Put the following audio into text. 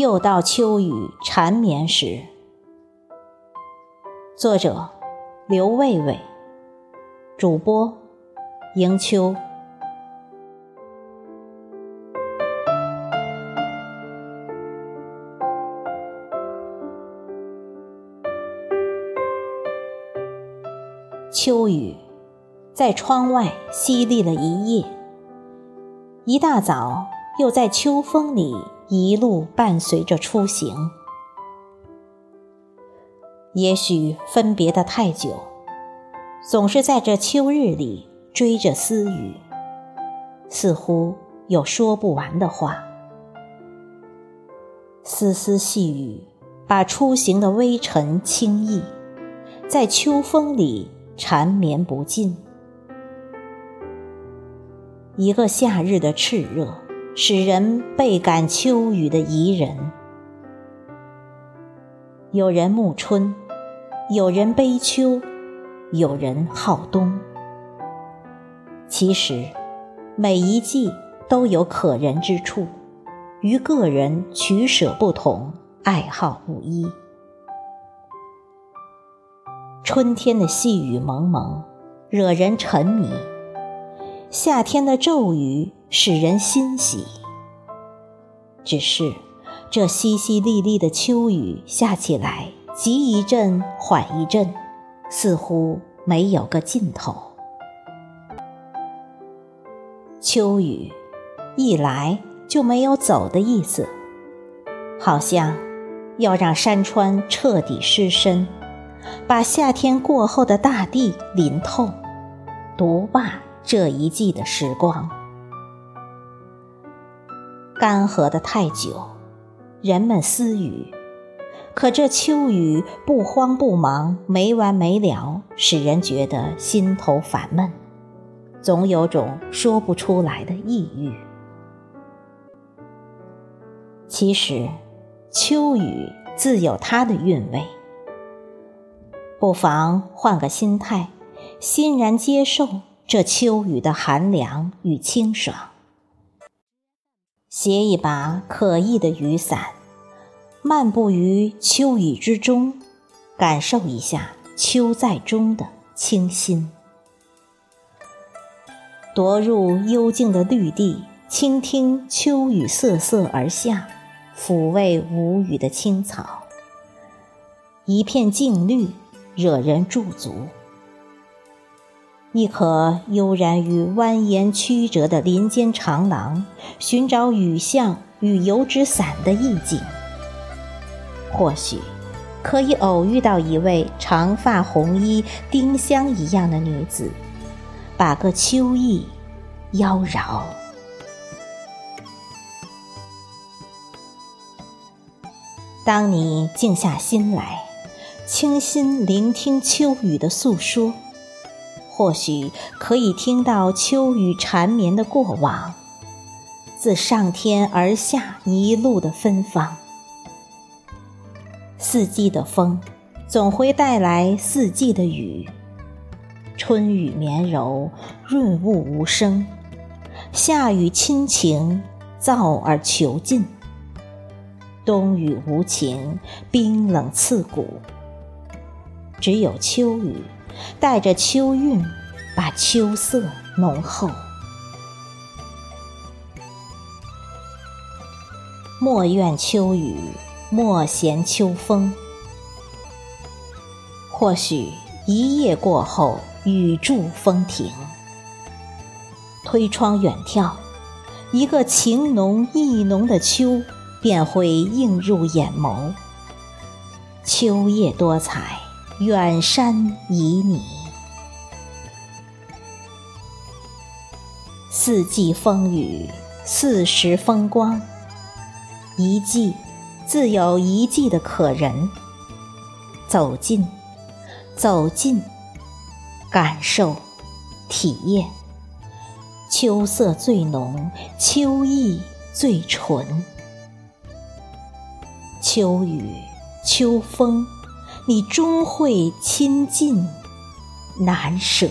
又到秋雨缠绵时。作者：刘卫卫，主播：迎秋。秋雨在窗外淅沥了一夜，一大早又在秋风里一路伴随着出行。也许分别的太久，总是在这秋日里追着思雨，似乎有说不完的话。丝丝细雨把出行的微尘轻易，在秋风里缠绵不尽。一个夏日的炽热，使人倍感秋雨的宜人。有人暮春，有人悲秋，有人好冬。其实，每一季都有可人之处，于个人取舍不同，爱好不一。春天的细雨蒙蒙，惹人沉迷；夏天的骤雨使人欣喜。只是。这淅淅沥沥的秋雨下起来，急一阵，缓一阵，似乎没有个尽头。秋雨一来就没有走的意思，好像要让山川彻底失身，把夏天过后的大地淋透，独霸这一季的时光。干涸的太久。人们私语，可这秋雨不慌不忙，没完没了，使人觉得心头烦闷，总有种说不出来的抑郁。其实，秋雨自有它的韵味，不妨换个心态，欣然接受这秋雨的寒凉与清爽。携一把可意的雨伞，漫步于秋雨之中，感受一下秋在中的清新。踱入幽静的绿地，倾听秋雨瑟瑟而下，抚慰无语的青草。一片静绿，惹人驻足。亦可悠然于蜿蜒曲折的林间长廊，寻找雨巷与油纸伞的意境。或许可以偶遇到一位长发红衣、丁香一样的女子，把个秋意妖娆。当你静下心来，倾心聆听秋雨的诉说。或许可以听到秋雨缠绵的过往，自上天而下一路的芬芳。四季的风，总会带来四季的雨。春雨绵柔，润物无声；夏雨亲情，燥而求尽；冬雨无情，冰冷刺骨。只有秋雨。带着秋韵，把秋色浓厚。莫怨秋雨，莫嫌秋风。或许一夜过后，雨住风停。推窗远眺，一个情浓意浓的秋，便会映入眼眸。秋叶多彩。远山旖旎，四季风雨，四时风光。一季自有一季的可人。走近，走近，感受，体验。秋色最浓，秋意最纯。秋雨，秋风。你终会亲近难舍。